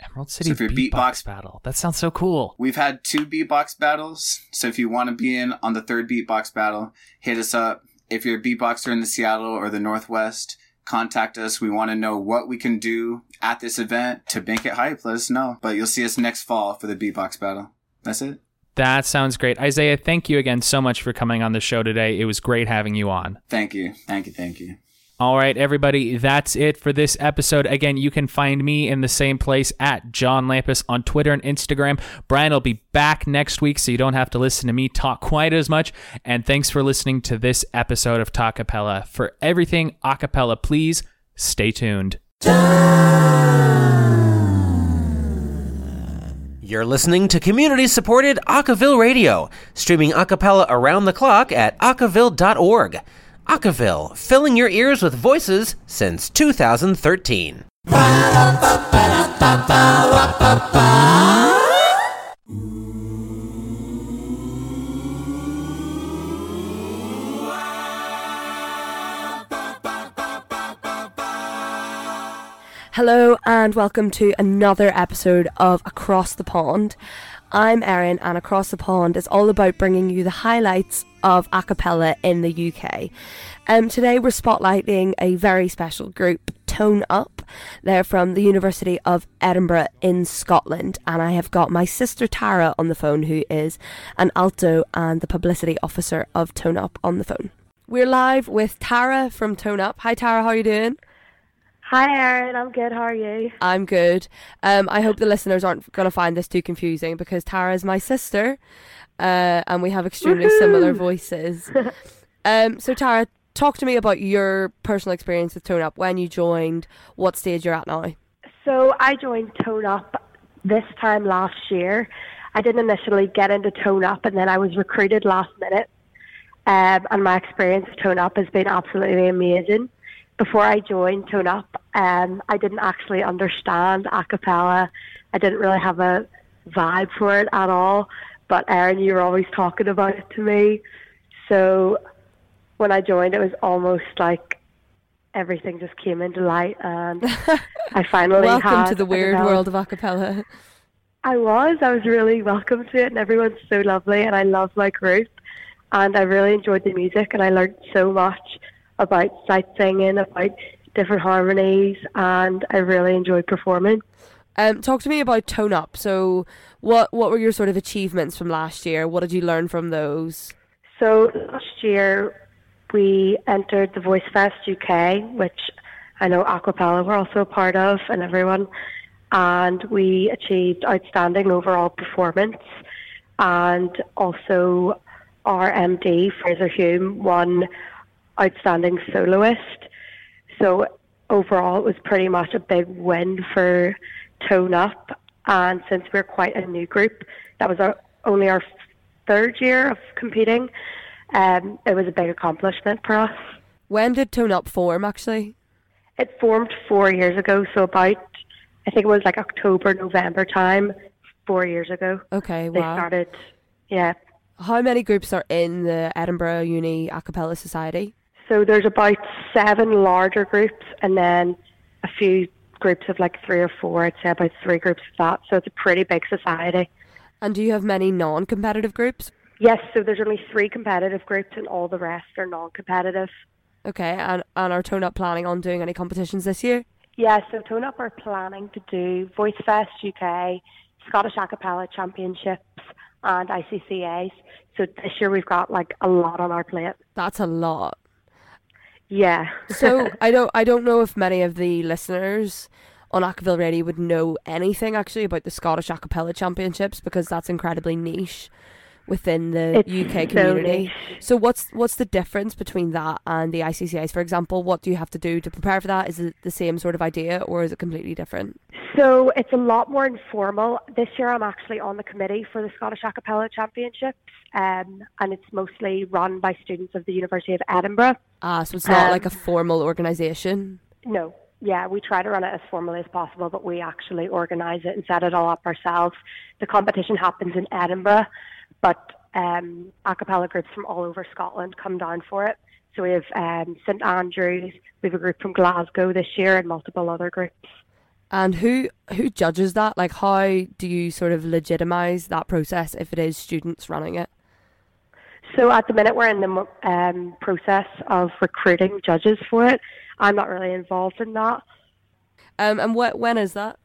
Emerald City you're beatbox, beatbox- battle. That sounds so cool. We've had two beatbox battles, so if you want to be in on the third beatbox battle, hit us up. If you're a beatboxer in the Seattle or the Northwest, contact us. We want to know what we can do at this event to make it hype. Let us know. But you'll see us next fall for the beatbox battle. That's it. That sounds great. Isaiah, thank you again so much for coming on the show today. It was great having you on. Thank you. Thank you. Thank you. All right, everybody, that's it for this episode. Again, you can find me in the same place at John Lampus on Twitter and Instagram. Brian will be back next week, so you don't have to listen to me talk quite as much. And thanks for listening to this episode of Talkapella. For everything acapella, please stay tuned. You're listening to community supported Acaville Radio, streaming acapella around the clock at acaville.org. Acaville, filling your ears with voices since 2013. Hello and welcome to another episode of Across the Pond. I'm Erin, and Across the Pond is all about bringing you the highlights of a cappella in the UK. Um, today we're spotlighting a very special group, Tone Up. They're from the University of Edinburgh in Scotland, and I have got my sister Tara on the phone, who is an alto and the publicity officer of Tone Up on the phone. We're live with Tara from Tone Up. Hi Tara, how are you doing? Hi, Erin. I'm good. How are you? I'm good. Um, I hope the listeners aren't going to find this too confusing because Tara is my sister, uh, and we have extremely similar voices. *laughs* Um, so Tara, talk to me about your personal experience with Tone Up when you joined, what stage you're at now. So I joined Tone Up this time last year. I didn't initially get into Tone Up, and then I was recruited last minute. Um, and my experience with Tone Up has been absolutely amazing. Before I joined Tone Up, um, I didn't actually understand a cappella. I didn't really have a vibe for it at all. But Erin, you were always talking about it to me. So when I joined, it was almost like everything just came into light, and *laughs* I finally Welcome to the weird world of a cappella. I was. I was really welcome to it, and everyone's so lovely, and I love my group, and I really enjoyed the music, and I learned so much about sight singing, about different harmonies, and I really enjoyed performing. Um, talk to me about Tone Up. So, what what were your sort of achievements from last year? What did you learn from those? So last year we entered the Voice Fest UK, which I know Aquapella were also a part of, and everyone, and we achieved outstanding overall performance, and also our MD Fraser Hume won outstanding soloist. So overall, it was pretty much a big win for Tone Up, and since we're quite a new group, that was our only our third year of competing. Um, it was a big accomplishment for us. When did Tone Up form, actually? It formed four years ago, so about I think it was like October, November time, four years ago. Okay, They wow. started, yeah. How many groups are in the Edinburgh Uni A Cappella Society? So there's about seven larger groups, and then a few groups of like three or four. I'd say about three groups of that. So it's a pretty big society. And do you have many non competitive groups? Yes, so there's only three competitive groups, and all the rest are non-competitive. Okay, and, and are Tone Up planning on doing any competitions this year? Yeah, so Tone Up are planning to do Voice Fest UK, Scottish Acapella Championships, and ICCAs. So this year we've got like a lot on our plate. That's a lot. Yeah. So *laughs* I don't I don't know if many of the listeners on Acaville Radio would know anything actually about the Scottish Acapella Championships because that's incredibly niche. Within the It's UK community. niche. So what's what's the difference between that and the ICCAs? For example, what do you have to do to prepare for that? Is it the same sort of idea or is it completely different? So it's a lot more informal. This year I'm actually on the committee for the Scottish A Cappella Championships, um, and it's mostly run by students of the University of Edinburgh. Ah, so it's not Um, like a formal organisation. No, yeah, we try to run it as formally as possible, but we actually organise it and set it all up ourselves. The competition happens in Edinburgh, but um, a cappella groups from all over Scotland come down for it. So we have um, St Andrews, we have a group from Glasgow this year, and multiple other groups. And who who judges that? Like, how do you sort of legitimize that process if it is students running it? So at the minute, we're in the um, process of recruiting judges for it. I'm not really involved in that. Um, and what when is that?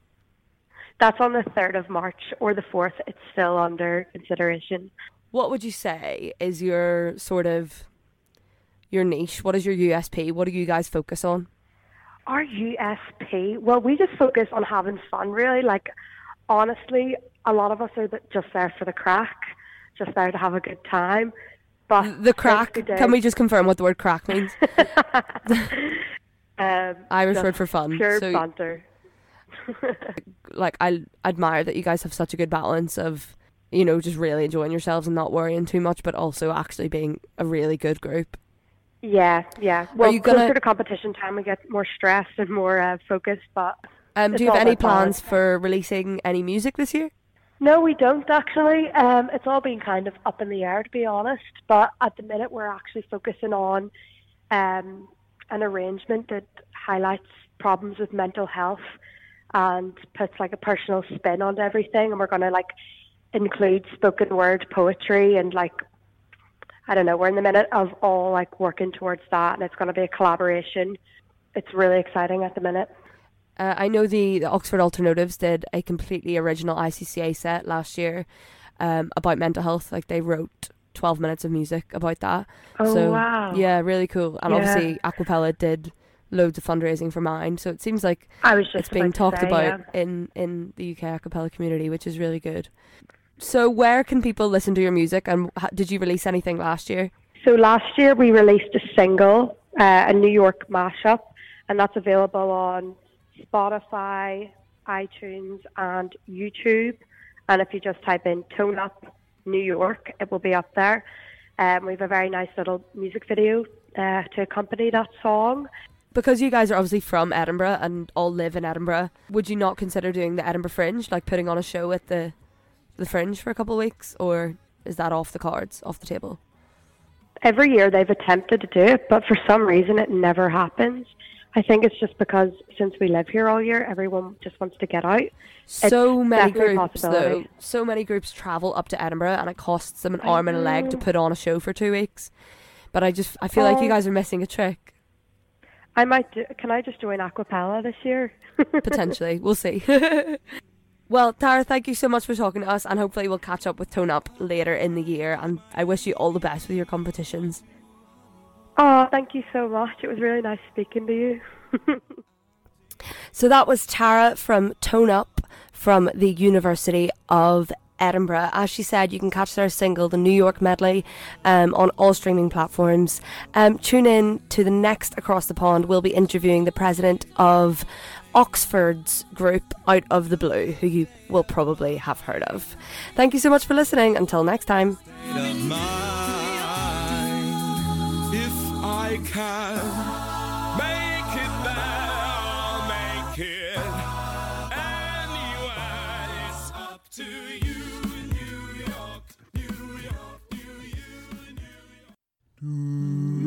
That's on the 3rd of March or the 4th. It's still under consideration. What would you say is your sort of your niche? What is your USP? What do you guys focus on? Our USP, well, we just focus on having fun, really. Like, honestly, a lot of us are just there for the craic, just there to have a good time. But The craic. Can we just confirm what the word craic means? *laughs* *laughs* um, Irish word for fun. Pure So- banter. Like I admire that you guys have such a good balance of you know just really enjoying yourselves and not worrying too much, but also actually being a really good group. Yeah, yeah. Well, you gonna- closer to competition time, we get more stressed and more uh, focused. But Um, do you have any plans for releasing any music this year? No, we don't actually. Um, it's all been kind of up in the air, to be honest. But at the minute, we're actually focusing on um, an arrangement that highlights problems with mental health and puts like a personal spin on everything. And we're going to like include spoken word poetry and like I don't know. We're in the minute of all like working towards that, and it's going to be a collaboration. It's really exciting at the minute. Uh, I know the, the Oxford Alternotives did a completely original ICCA set last year um, about mental health. Like they wrote 12 minutes of music about that. Oh, so, wow. Yeah, really cool. And Yeah. obviously, Aquapella did loads of fundraising for Mind. So it seems like I was just it's being talked say, about yeah. in, in the UK Aquapella community, which is really good. So, where can people listen to your music? And did you release anything last year? So last year we released a single, uh, a New York mashup, and that's available on Spotify, iTunes, and YouTube. And if you just type in "Tone Up New York," it will be up there. Um, we have a very nice little music video uh, to accompany that song. Because you guys are obviously from Edinburgh and all live in Edinburgh, would you not consider doing the Edinburgh Fringe, like putting on a show at the the Fringe for a couple of weeks, or is that off the cards, off the table? Every year they've attempted to do it, but for some reason it never happens. I think it's just because since we live here all year, everyone just wants to get out. So It's many groups, though. So many groups travel up to Edinburgh, and it costs them an I arm and a leg to put on a show for two weeks. But I just, I feel like you Oh. guys are missing a trick. I might. Do, can I just join Aquapella this year? *laughs* Potentially, we'll see. *laughs* well, Tara, thank you so much for talking to us, and hopefully we'll catch up with Tone Up later in the year. And I wish you all the best with your competitions. Oh, thank you so much. It was really nice speaking to you. *laughs* So that was Tara from Tone Up from the University of Edinburgh. As she said, you can catch their single, the New York Medley, um, on all streaming platforms. Um, tune in to the next Across the Pond. We'll be interviewing the president of Oxford's group Out of the Blue, who you will probably have heard of. Thank you so much for listening. Until next time. If I can New